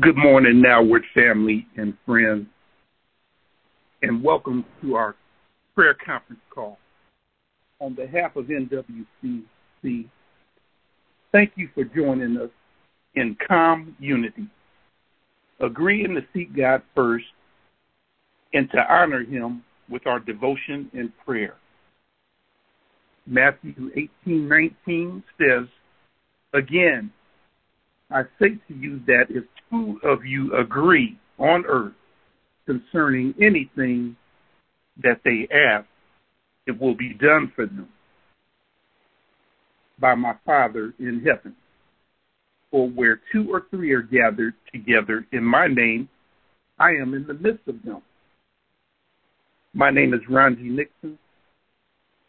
Good morning, Now Word family and friends, and welcome to our prayer conference call. On behalf of NWCC, thank you for joining us in calm unity, agreeing to seek God first and to honor Him with our devotion and prayer. Matthew 18 19 says, Again, I say to you that if two of you agree on earth concerning anything that they ask, it will be done for them by my Father in heaven. For where two or three are gathered together in my name, I am in the midst of them. My name is Ronji Nixon,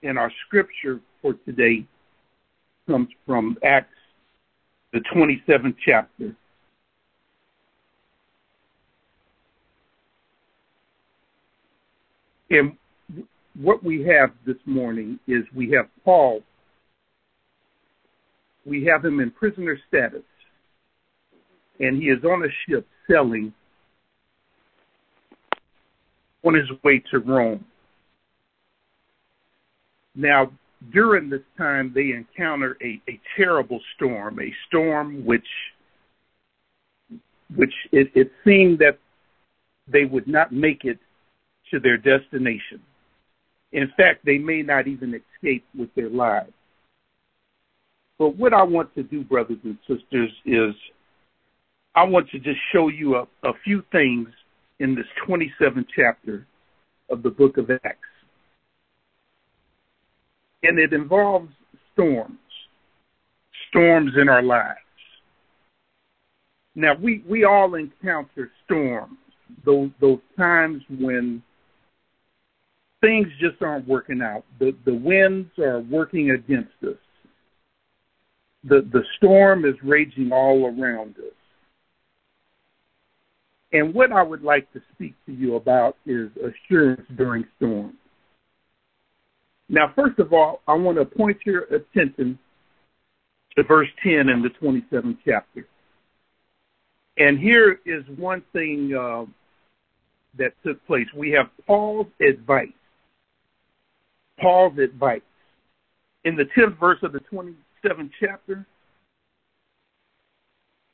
and our scripture for today comes from Acts, the 27th chapter. And what we have this morning is we have Paul. We have him in prisoner status, and he is on a ship sailing on his way to Rome. Now, during this time, they encounter a, terrible storm, a storm which, which it, seemed that they would not make it to their destination. In fact, they may not even escape with their lives. But what I want to do, brothers and sisters, is I want to just show you a few things in this 27th chapter of the book of Acts. And it involves storms, storms in our lives. Now, we, we all encounter storms, those, those times when things just aren't working out. The, the winds are working against us. The, the storm is raging all around us. And what I would like to speak to you about is assurance during storms. Now, first of all, I want to point your attention to verse 10 in the 27th chapter. And here is one thing uh, that took place. We have Paul's advice. Paul's advice. In the 10th verse of the 27th chapter,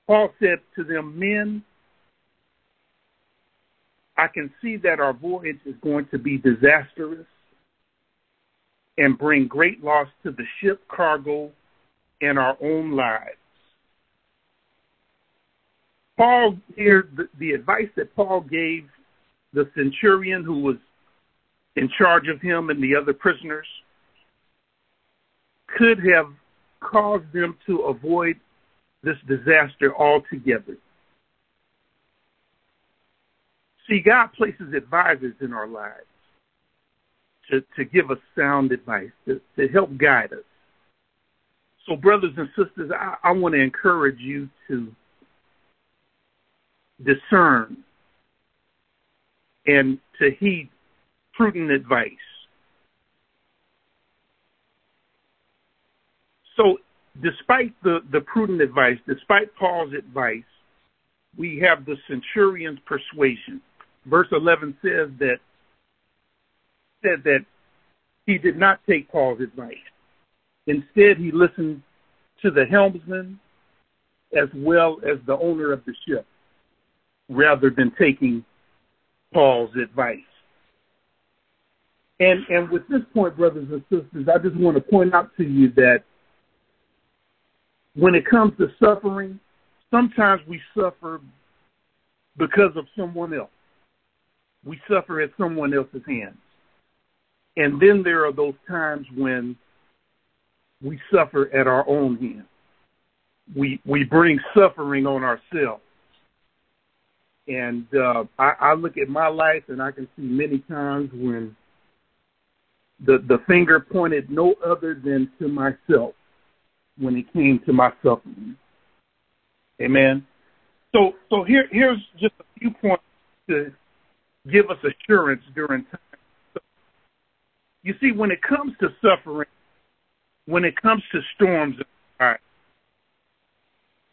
Paul said to them, Men, I can see that our voyage is going to be disastrous and bring great loss to the ship cargo and our own lives. Paul here, the, the advice that Paul gave the centurion who was in charge of him and the other prisoners could have caused them to avoid this disaster altogether. See, God places advisors in our lives to, to give us sound advice, to, to help guide us. So, brothers and sisters, I, I want to encourage you to discern and to heed prudent advice. So, despite the, the prudent advice, despite Paul's advice, we have the centurion's persuasion. Verse 11 says that said that he did not take Paul's advice. Instead, he listened to the helmsman as well as the owner of the ship rather than taking Paul's advice. And and with this point, brothers and sisters, I just want to point out to you that when it comes to suffering, sometimes we suffer because of someone else. We suffer at someone else's hands. And then there are those times when we suffer at our own hand. We we bring suffering on ourselves. And uh, I, I look at my life and I can see many times when the the finger pointed no other than to myself when it came to my suffering. Amen. So so here here's just a few points to give us assurance during you see, when it comes to suffering, when it comes to storms,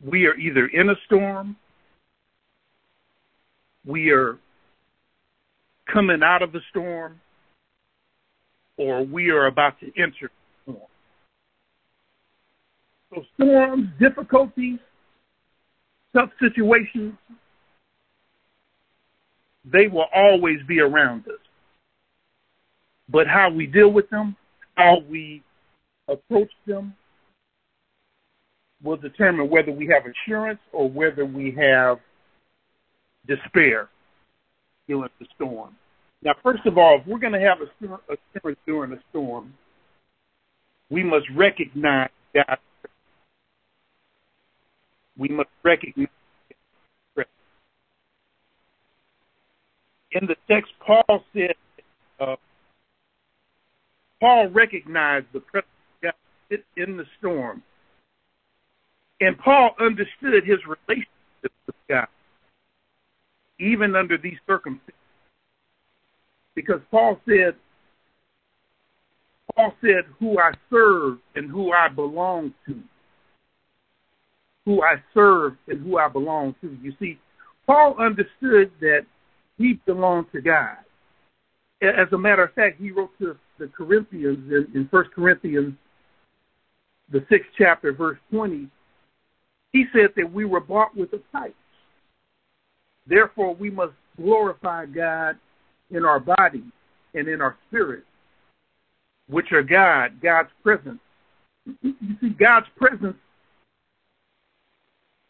we are either in a storm we are coming out of the storm or we are about to enter the storm. So storms, difficulties, tough situations, they will always be around us. But how we deal with them, how we approach them, will determine whether we have assurance or whether we have despair during the storm. Now, first of all, if we're going to have a assurance during a storm, we must recognize God. We must recognize in the text, Paul said, uh, Paul recognized the presence of God in the storm. And Paul understood his relationship with God, even under these circumstances. Because Paul said, Paul said, who I serve and who I belong to. Who I serve and who I belong to. You see, Paul understood that he belonged to God. As a matter of fact, he wrote to the Corinthians in, in 1 Corinthians, the sixth chapter, verse 20. He said that we were bought with a price. Therefore, we must glorify God in our body and in our spirit, which are God, God's presence. You see, God's presence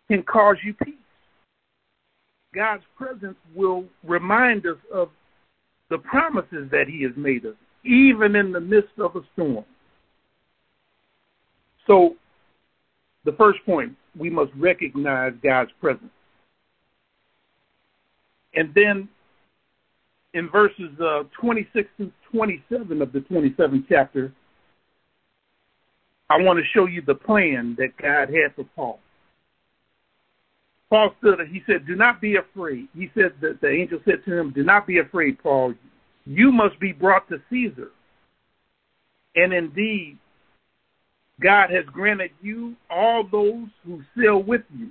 can cause you peace. God's presence will remind us of the promises that He has made us, even in the midst of a storm. So, the first point, we must recognize God's presence. And then in verses uh, 26 to 27 of the 27th chapter, I want to show you the plan that God had for Paul. Paul stood he said, Do not be afraid. He said that the angel said to him, Do not be afraid, Paul. You must be brought to Caesar. And indeed, God has granted you all those who sail with you.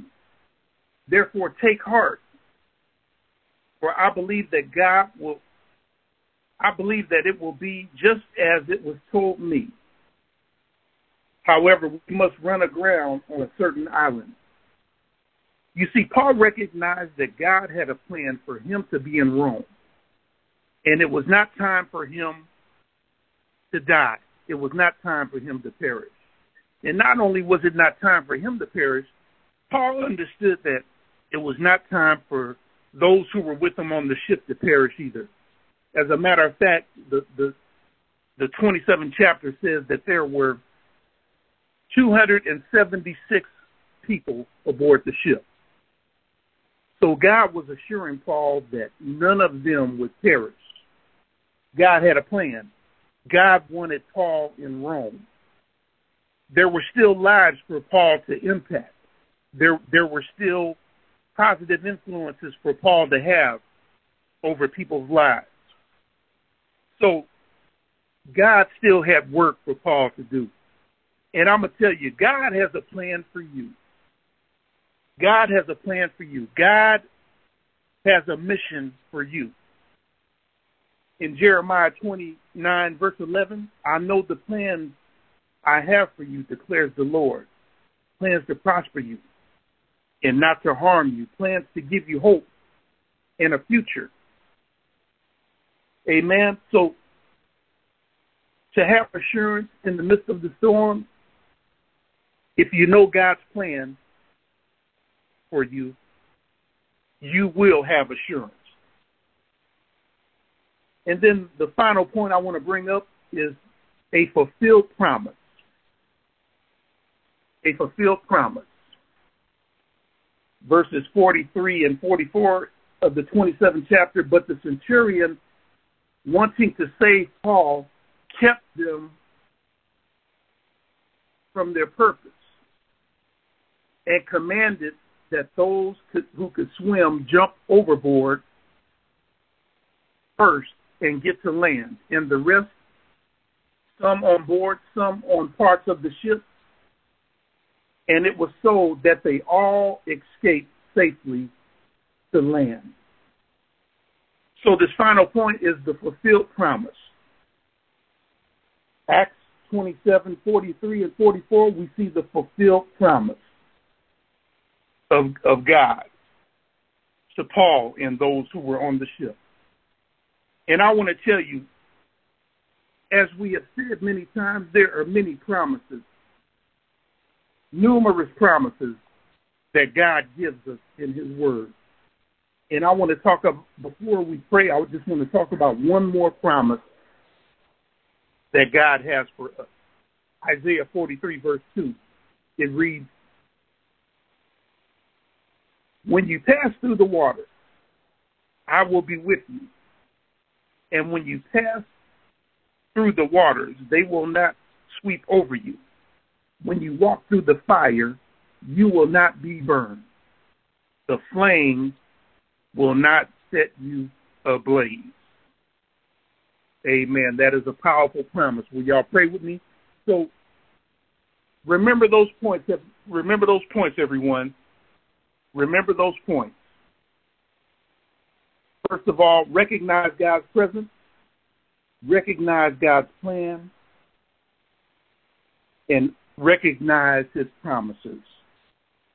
Therefore, take heart. For I believe that God will, I believe that it will be just as it was told me. However, we must run aground on a certain island you see, Paul recognized that God had a plan for him to be in Rome. And it was not time for him to die. It was not time for him to perish. And not only was it not time for him to perish, Paul understood that it was not time for those who were with him on the ship to perish either. As a matter of fact, the, the, the 27th chapter says that there were 276 people aboard the ship. So God was assuring Paul that none of them would perish. God had a plan. God wanted Paul in Rome. There were still lives for Paul to impact. There, there were still positive influences for Paul to have over people's lives. So God still had work for Paul to do. And I'm going to tell you, God has a plan for you. God has a plan for you. God has a mission for you. In Jeremiah 29, verse 11, I know the plans I have for you, declares the Lord. Plans to prosper you and not to harm you. Plans to give you hope and a future. Amen. So, to have assurance in the midst of the storm, if you know God's plan, for you, you will have assurance. And then the final point I want to bring up is a fulfilled promise. A fulfilled promise. Verses 43 and 44 of the 27th chapter, but the centurion, wanting to save Paul, kept them from their purpose and commanded that those who could swim jump overboard first and get to land, and the rest, some on board, some on parts of the ship. And it was so that they all escaped safely to land. So this final point is the fulfilled promise. Acts 27, 43, and 44, we see the fulfilled promise of, of God to Paul and those who were on the ship. And I want to tell you, as we have said many times, there are many promises, numerous promises that God gives us in His Word. And I want to talk about, before we pray, I just want to talk about one more promise that God has for us. Isaiah 43, verse 2. It reads, When you pass through the water, I will be with you. And when you pass through the waters, they will not sweep over you. When you walk through the fire, you will not be burned. The flames will not set you ablaze. Amen. That is a powerful promise. Will y'all pray with me? So remember those points. Remember those points, everyone. Remember those points. First of all, recognize God's presence, recognize God's plan, and recognize his promises.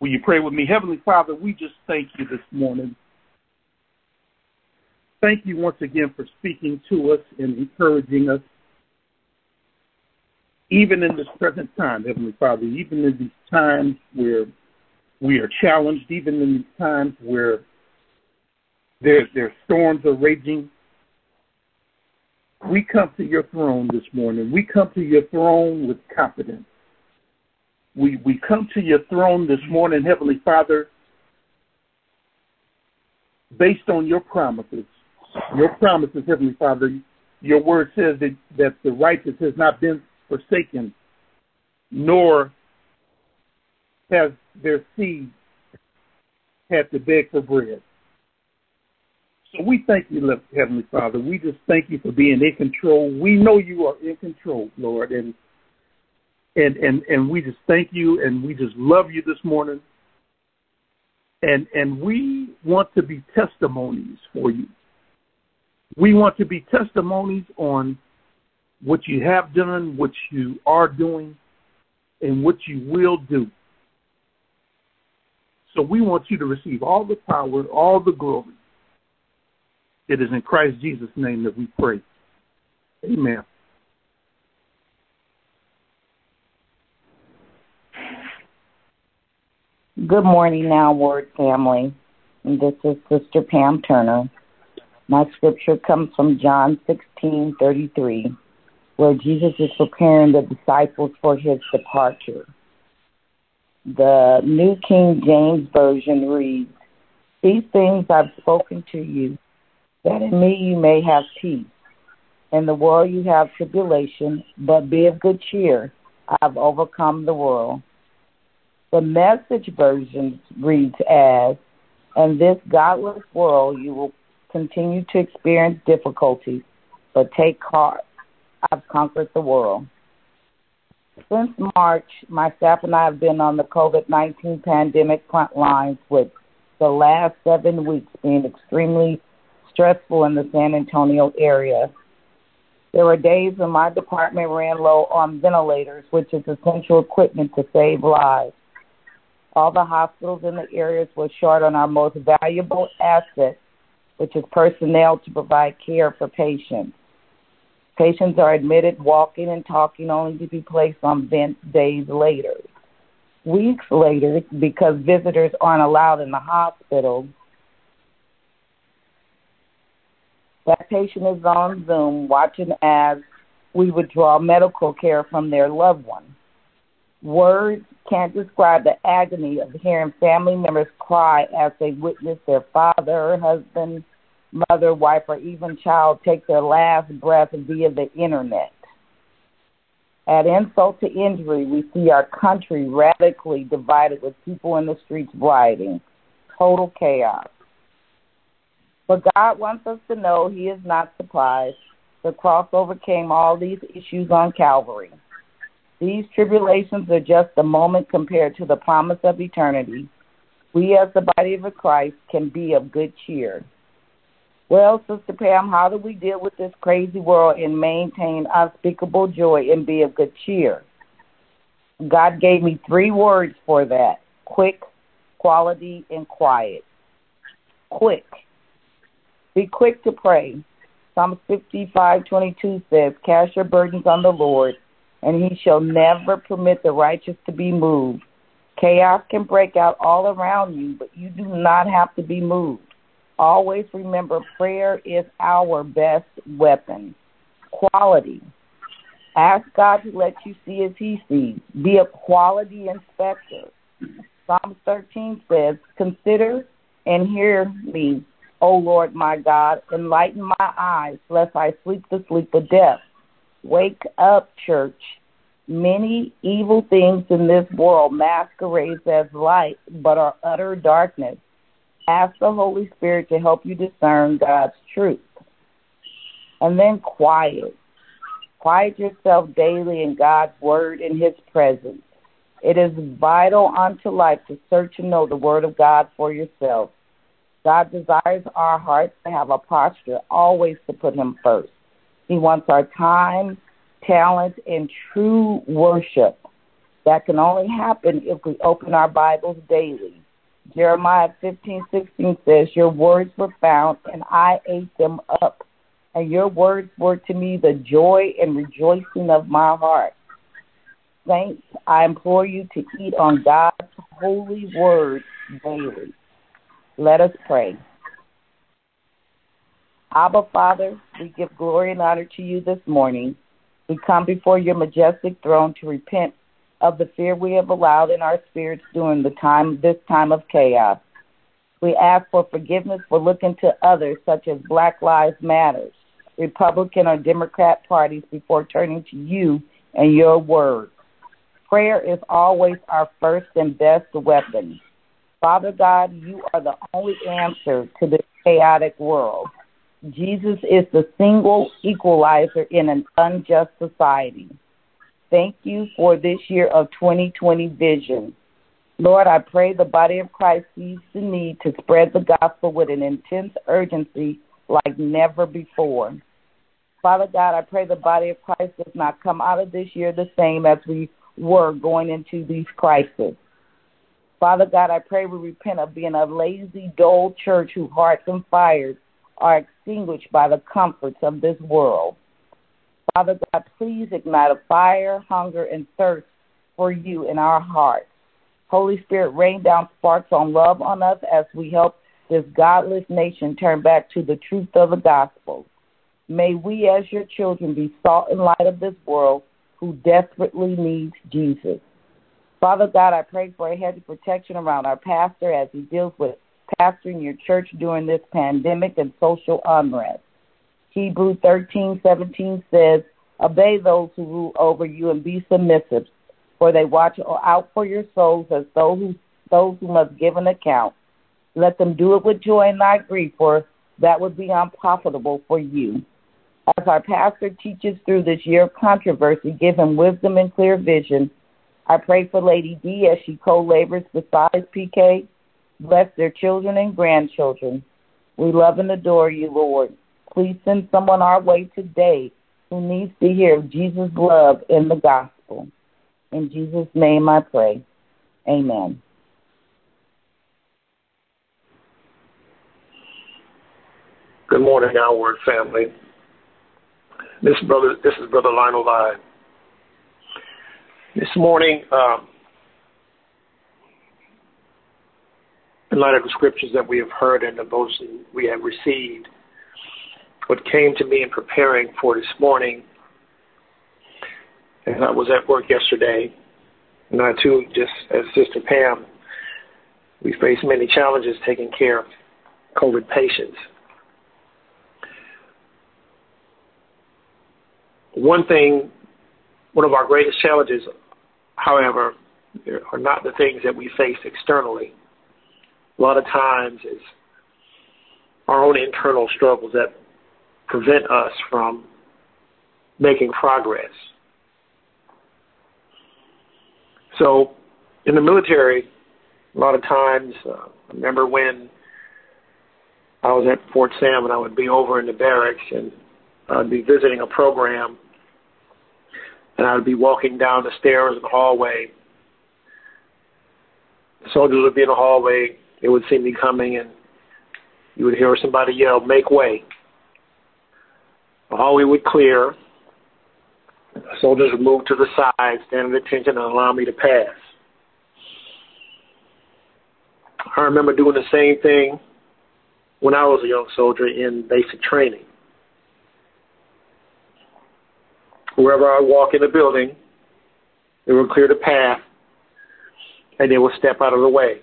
Will you pray with me? Heavenly Father, we just thank you this morning thank you once again for speaking to us and encouraging us. Even in this present time, Heavenly Father, even in these times where we are challenged, even in these times where there, there storms are raging, we come to your throne this morning. We come to your throne with confidence. We, we come to your throne this morning, Heavenly Father, based on your promises your promises, Heavenly Father, your word says that, that the righteous has not been forsaken, nor has their seed had to beg for bread. So we thank you, Heavenly Father. We just thank you for being in control. We know you are in control, Lord, and and and and we just thank you and we just love you this morning. And and we want to be testimonies for you. We want to be testimonies on what you have done, what you are doing, and what you will do. So we want you to receive all the power, all the glory. It is in Christ Jesus' name that we pray. Amen. Good morning, now, Word family. This is Sister Pam Turner. My scripture comes from John 16:33, where Jesus is preparing the disciples for his departure. The New King James Version reads, These things I've spoken to you, that in me you may have peace. In the world you have tribulation, but be of good cheer. I've overcome the world. The message version reads as, In this godless world you will continue to experience difficulties, but take heart. I've conquered the world. Since March, my staff and I have been on the COVID 19 pandemic front lines, with the last seven weeks being extremely stressful in the San Antonio area. There were days when my department ran low on ventilators, which is essential equipment to save lives. All the hospitals in the areas were short on our most valuable asset, which is personnel to provide care for patients. Patients are admitted walking and talking only to be placed on vents days later. Weeks later, because visitors aren't allowed in the hospital, that patient is on Zoom watching as we withdraw medical care from their loved one. Words can't describe the agony of hearing family members cry as they witness their father, husband, mother, wife, or even child take their last breath via the internet. Add insult to injury, we see our country radically divided with people in the streets rioting. Total chaos. But God wants us to know He is not surprised. The cross overcame all these issues on Calvary. These tribulations are just a moment compared to the promise of eternity. We, as the body of Christ, can be of good cheer. Well, Sister Pam, how do we deal with this crazy world and maintain unspeakable joy and be of good cheer? God gave me three words for that quick, quality, and quiet. Quick. Be quick to pray. Psalm 55:22 says, Cast your burdens on the Lord, and he shall never permit the righteous to be moved. Chaos can break out all around you, but you do not have to be moved. Always remember prayer is our best weapon. Quality. Ask God to let you see as He sees. Be a quality inspector. Psalm 13 says, Consider and hear me, O Lord my God, enlighten my eyes, lest I sleep the sleep of death. Wake up, church. Many evil things in this world masquerade as light, but are utter darkness. Ask the Holy Spirit to help you discern God's truth. And then quiet. Quiet yourself daily in God's Word and His presence. It is vital unto life to search and know the Word of God for yourself. God desires our hearts to have a posture always to put Him first. He wants our time, talent, and true worship. That can only happen if we open our Bibles daily. Jeremiah 15, 16 says, Your words were found, and I ate them up. And your words were to me the joy and rejoicing of my heart. Saints, I implore you to eat on God's holy word daily. Let us pray. Abba, Father, we give glory and honor to you this morning. We come before your majestic throne to repent of the fear we have allowed in our spirits during the time this time of chaos. We ask for forgiveness for looking to others, such as Black Lives Matter, Republican or Democrat parties, before turning to you and your word. Prayer is always our first and best weapon. Father God, you are the only answer to this chaotic world. Jesus is the single equalizer in an unjust society. Thank you for this year of 2020 vision. Lord, I pray the body of Christ sees the need to spread the gospel with an intense urgency like never before. Father God, I pray the body of Christ does not come out of this year the same as we were going into these crises. Father God, I pray we repent of being a lazy, dull church whose hearts and fires are extinguished by the comforts of this world. Father God, please ignite a fire, hunger, and thirst for you in our hearts. Holy Spirit, rain down sparks on love on us as we help this godless nation turn back to the truth of the gospel. May we, as your children, be salt and light of this world who desperately needs Jesus. Father God, I pray for a hedge of protection around our pastor as he deals with pastoring your church during this pandemic and social unrest. Hebrews 13:17 says, "Obey those who rule over you and be submissive, for they watch out for your souls as those who those who must give an account. Let them do it with joy and not grief, for that would be unprofitable for you." As our pastor teaches through this year of controversy, give him wisdom and clear vision I pray for Lady D as she co labors beside PK. Bless their children and grandchildren. We love and adore you, Lord. Please send someone our way today who needs to hear Jesus' love in the gospel. In Jesus' name I pray. Amen. Good morning, Our Word family. This brother, this is Brother Lionel Live. This morning, um, in light of the scriptures that we have heard and the devotion we have received, what came to me in preparing for this morning, and I was at work yesterday, and I too, just as Sister Pam, we face many challenges taking care of COVID patients. One thing, one of our greatest challenges however, are not the things that we face externally. A lot of times it's our own internal struggles that prevent us from making progress. So, in the military, a lot of times, uh, I remember when I was at Fort Sam and I would be over in the barracks and I'd be visiting a program and I'd be walking down the stairs in the hallway. The soldiers would be in the hallway. They would see me coming and you would hear somebody yell, make way. The hallway would clear. The soldiers would move to the side, stand at attention, and allow me to pass. I remember doing the same thing when I was a young soldier in basic training. Wherever I walk in the building, they will clear the path and they will step out of the way.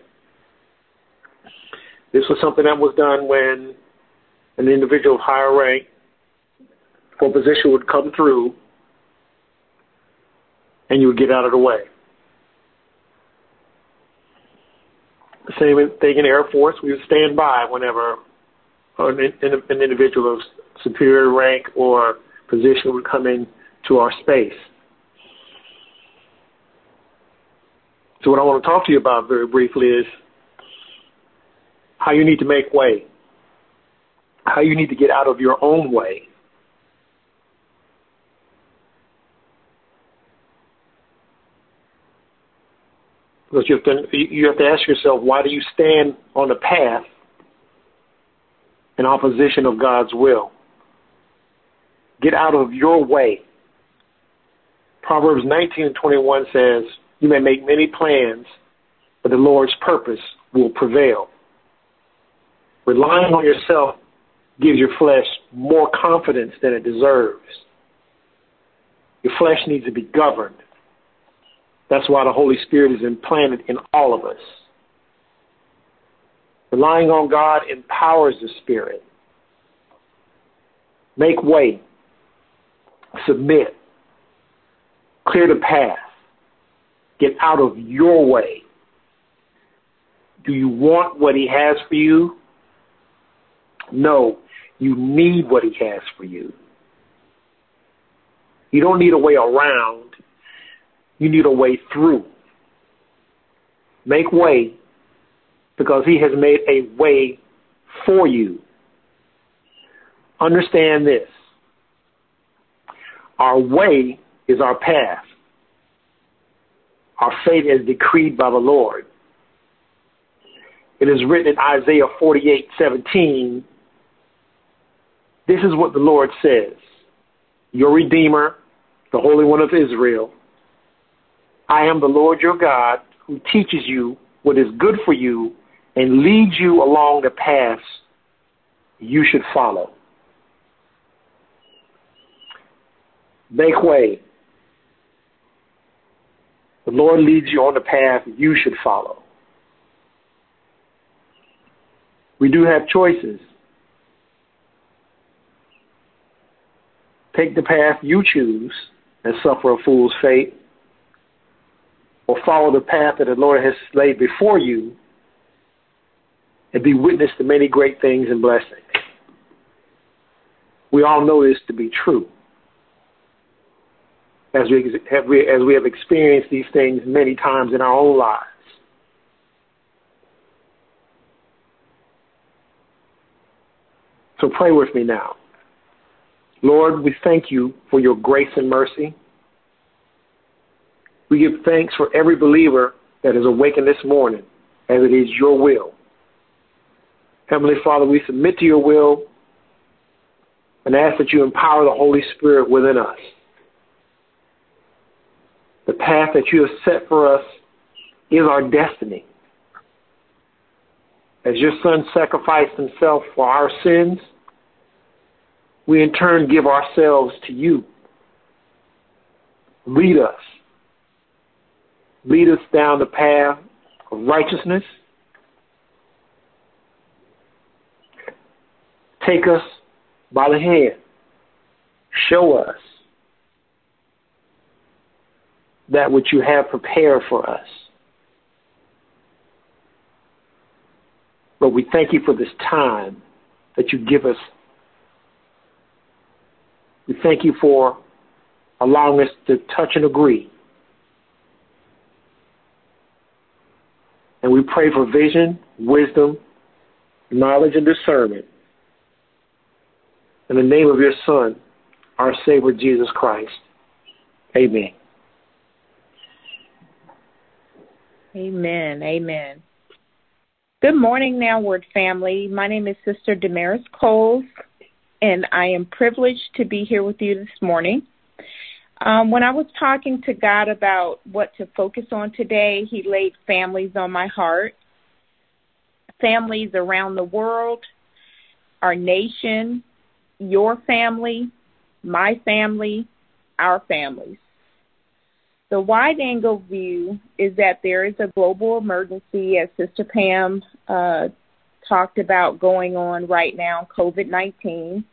This was something that was done when an individual of higher rank or position would come through and you would get out of the way. The same thing in Air Force, we would stand by whenever an, an individual of superior rank or position would come into our space. So, what I want to talk to you about very briefly is how you need to make way, how you need to get out of your own way. Because you have to you have to ask yourself, why do you stand on the path in opposition of God's will? Get out of your way. Proverbs 19 and 21 says, You may make many plans, but the Lord's purpose will prevail. Relying on yourself gives your flesh more confidence than it deserves. Your flesh needs to be governed. That's why the Holy Spirit is implanted in all of us. Relying on God empowers the Spirit. Make way. Submit. Clear the path. Get out of your way. Do you want what He has for you? No, you need what He has for you. You don't need a way around, you need a way through. Make way because He has made a way for you. Understand this our way is our path. Our fate is decreed by the Lord. It is written in Isaiah 48 17 this is what the Lord says Your Redeemer, the Holy One of Israel. I am the Lord your God who teaches you what is good for you and leads you along the paths you should follow. Make way. The Lord leads you on the path you should follow. We do have choices. Take the path you choose and suffer a fool's fate, or follow the path that the Lord has laid before you and be witness to many great things and blessings. We all know this to be true. As we have, as we have experienced these things many times in our own lives. So pray with me now. Lord, we thank you for your grace and mercy. We give thanks for every believer that is awakened this morning, as it is your will. Heavenly Father, we submit to your will and ask that you empower the Holy Spirit within us. The path that you have set for us is our destiny. As your Son sacrificed himself for our sins, we in turn give ourselves to you. Lead us. Lead us down the path of righteousness. Take us by the hand. Show us that which you have prepared for us. But we thank you for this time that you give us we thank you for allowing us to touch and agree. And we pray for vision, wisdom, knowledge, and discernment In the name of your Son, our Savior Jesus Christ. Amen. Amen. Amen. Good morning, Now Word family. My name is Sister Damaris Coles, and I am privileged to be here with you this morning. Um, when I was talking to God about what to focus on today, He laid families on my heart. Families around the world, our nation, your family, my family, our families. The wide angle view is that there is a global emergency, as Sister Pam uh, talked about going on right now, COVID 19,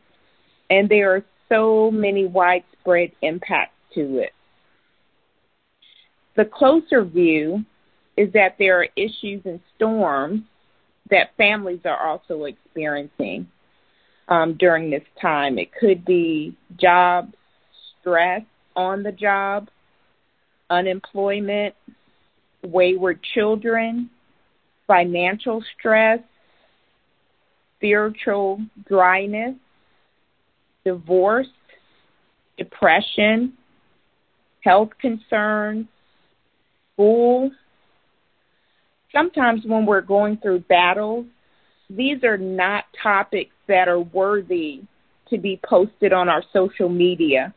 and there are so many widespread impacts to it. The closer view is that there are issues and storms that families are also experiencing um, during this time. It could be job stress on the job, unemployment, wayward children, financial stress, spiritual dryness, divorce, depression, health concerns, school. Sometimes when we're going through battles, these are not topics that are worthy to be posted on our social media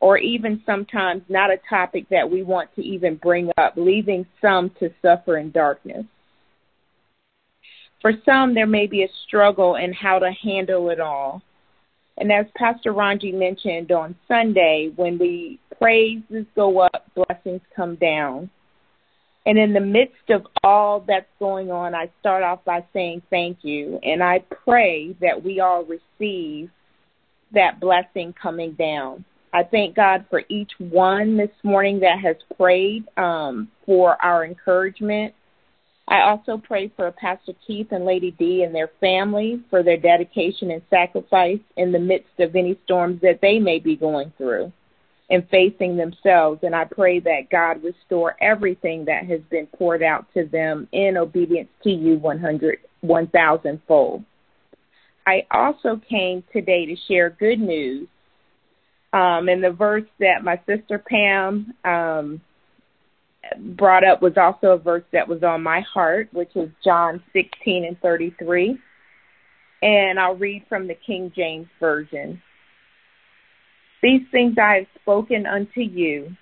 or even sometimes not a topic that we want to even bring up, leaving some to suffer in darkness. For some, there may be a struggle in how to handle it all. And as Pastor Ranji mentioned on Sunday, when the praises go up, blessings come down. And in the midst of all that's going on, I start off by saying thank you. And I pray that we all receive that blessing coming down. I thank God for each one this morning that has prayed um, for our encouragement. I also pray for Pastor Keith and Lady D and their family for their dedication and sacrifice in the midst of any storms that they may be going through and facing themselves. And I pray that God restore everything that has been poured out to them in obedience to you 100, 1,000 fold. I also came today to share good news um, and the verse that my sister Pam um, brought up was also a verse that was on my heart, which is John 16 and 33. And I'll read from the King James Version. These things I have spoken unto you,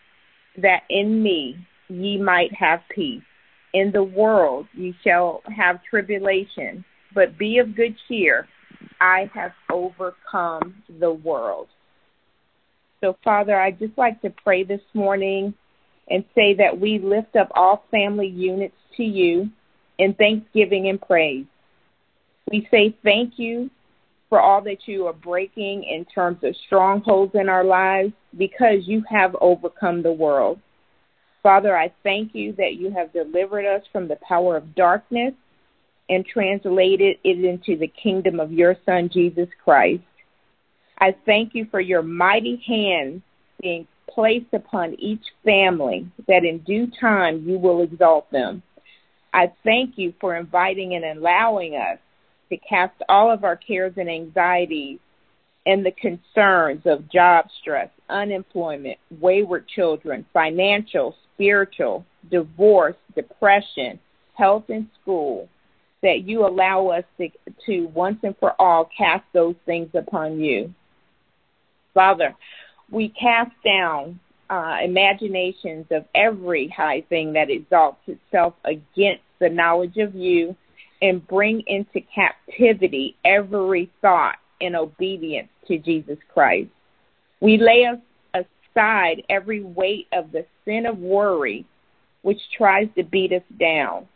that in me ye might have peace. In the world ye shall have tribulation, but be of good cheer. I have overcome the world. So, Father, I'd just like to pray this morning and say that we lift up all family units to you in thanksgiving and praise. We say thank you for all that you are breaking in terms of strongholds in our lives because you have overcome the world. Father, I thank you that you have delivered us from the power of darkness and translated it into the kingdom of your Son, Jesus Christ. I thank you for your mighty hand being placed upon each family, that in due time you will exalt them. I thank you for inviting and allowing us to cast all of our cares and anxieties and the concerns of job stress, unemployment, wayward children, financial, spiritual, divorce, depression, health and school, that you allow us to, to once and for all cast those things upon you. Father, we cast down uh, imaginations of every high thing that exalts itself against the knowledge of you and bring into captivity every thought in obedience to Jesus Christ. We lay aside every weight of the sin of worry which tries to beat us down.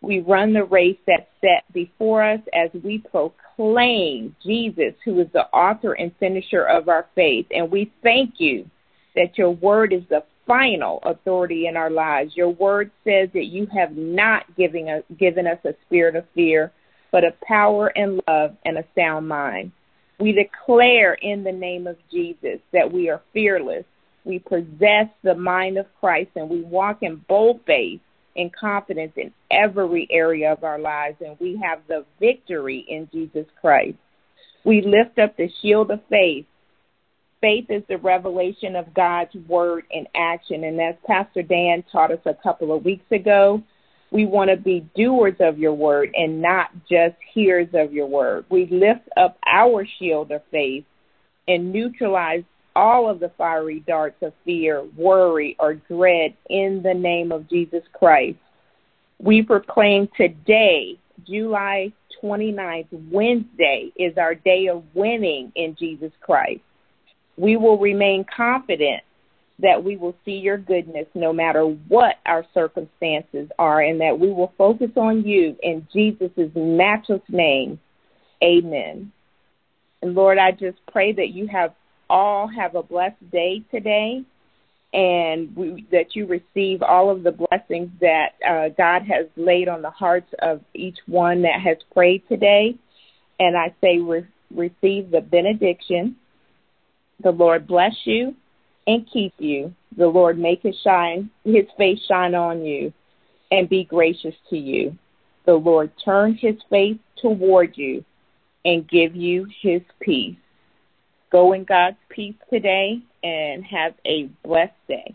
We run the race that's set before us as we proclaim Jesus, who is the author and finisher of our faith. And we thank you that your word is the final authority in our lives. Your word says that you have not given us, given us a spirit of fear, but of power and love and a sound mind. We declare in the name of Jesus that we are fearless. We possess the mind of Christ and we walk in bold faith and confidence in every area of our lives, and we have the victory in Jesus Christ. We lift up the shield of faith. Faith is the revelation of God's word in action. And as Pastor Dan taught us a couple of weeks ago, we want to be doers of your word and not just hearers of your word. We lift up our shield of faith and neutralize all of the fiery darts of fear, worry, or dread in the name of Jesus Christ. We proclaim today, July 29th, Wednesday, is our day of winning in Jesus Christ. We will remain confident that we will see your goodness no matter what our circumstances are, and that we will focus on you in Jesus' matchless name. Amen. And Lord, I just pray that you have all have a blessed day today and we, that you receive all of the blessings that uh, God has laid on the hearts of each one that has prayed today. And I say, re- receive the benediction. The Lord bless you and keep you. The Lord make his shine, his face shine on you and be gracious to you. The Lord turn his face toward you and give you his peace. Go in God's peace today and have a blessed day.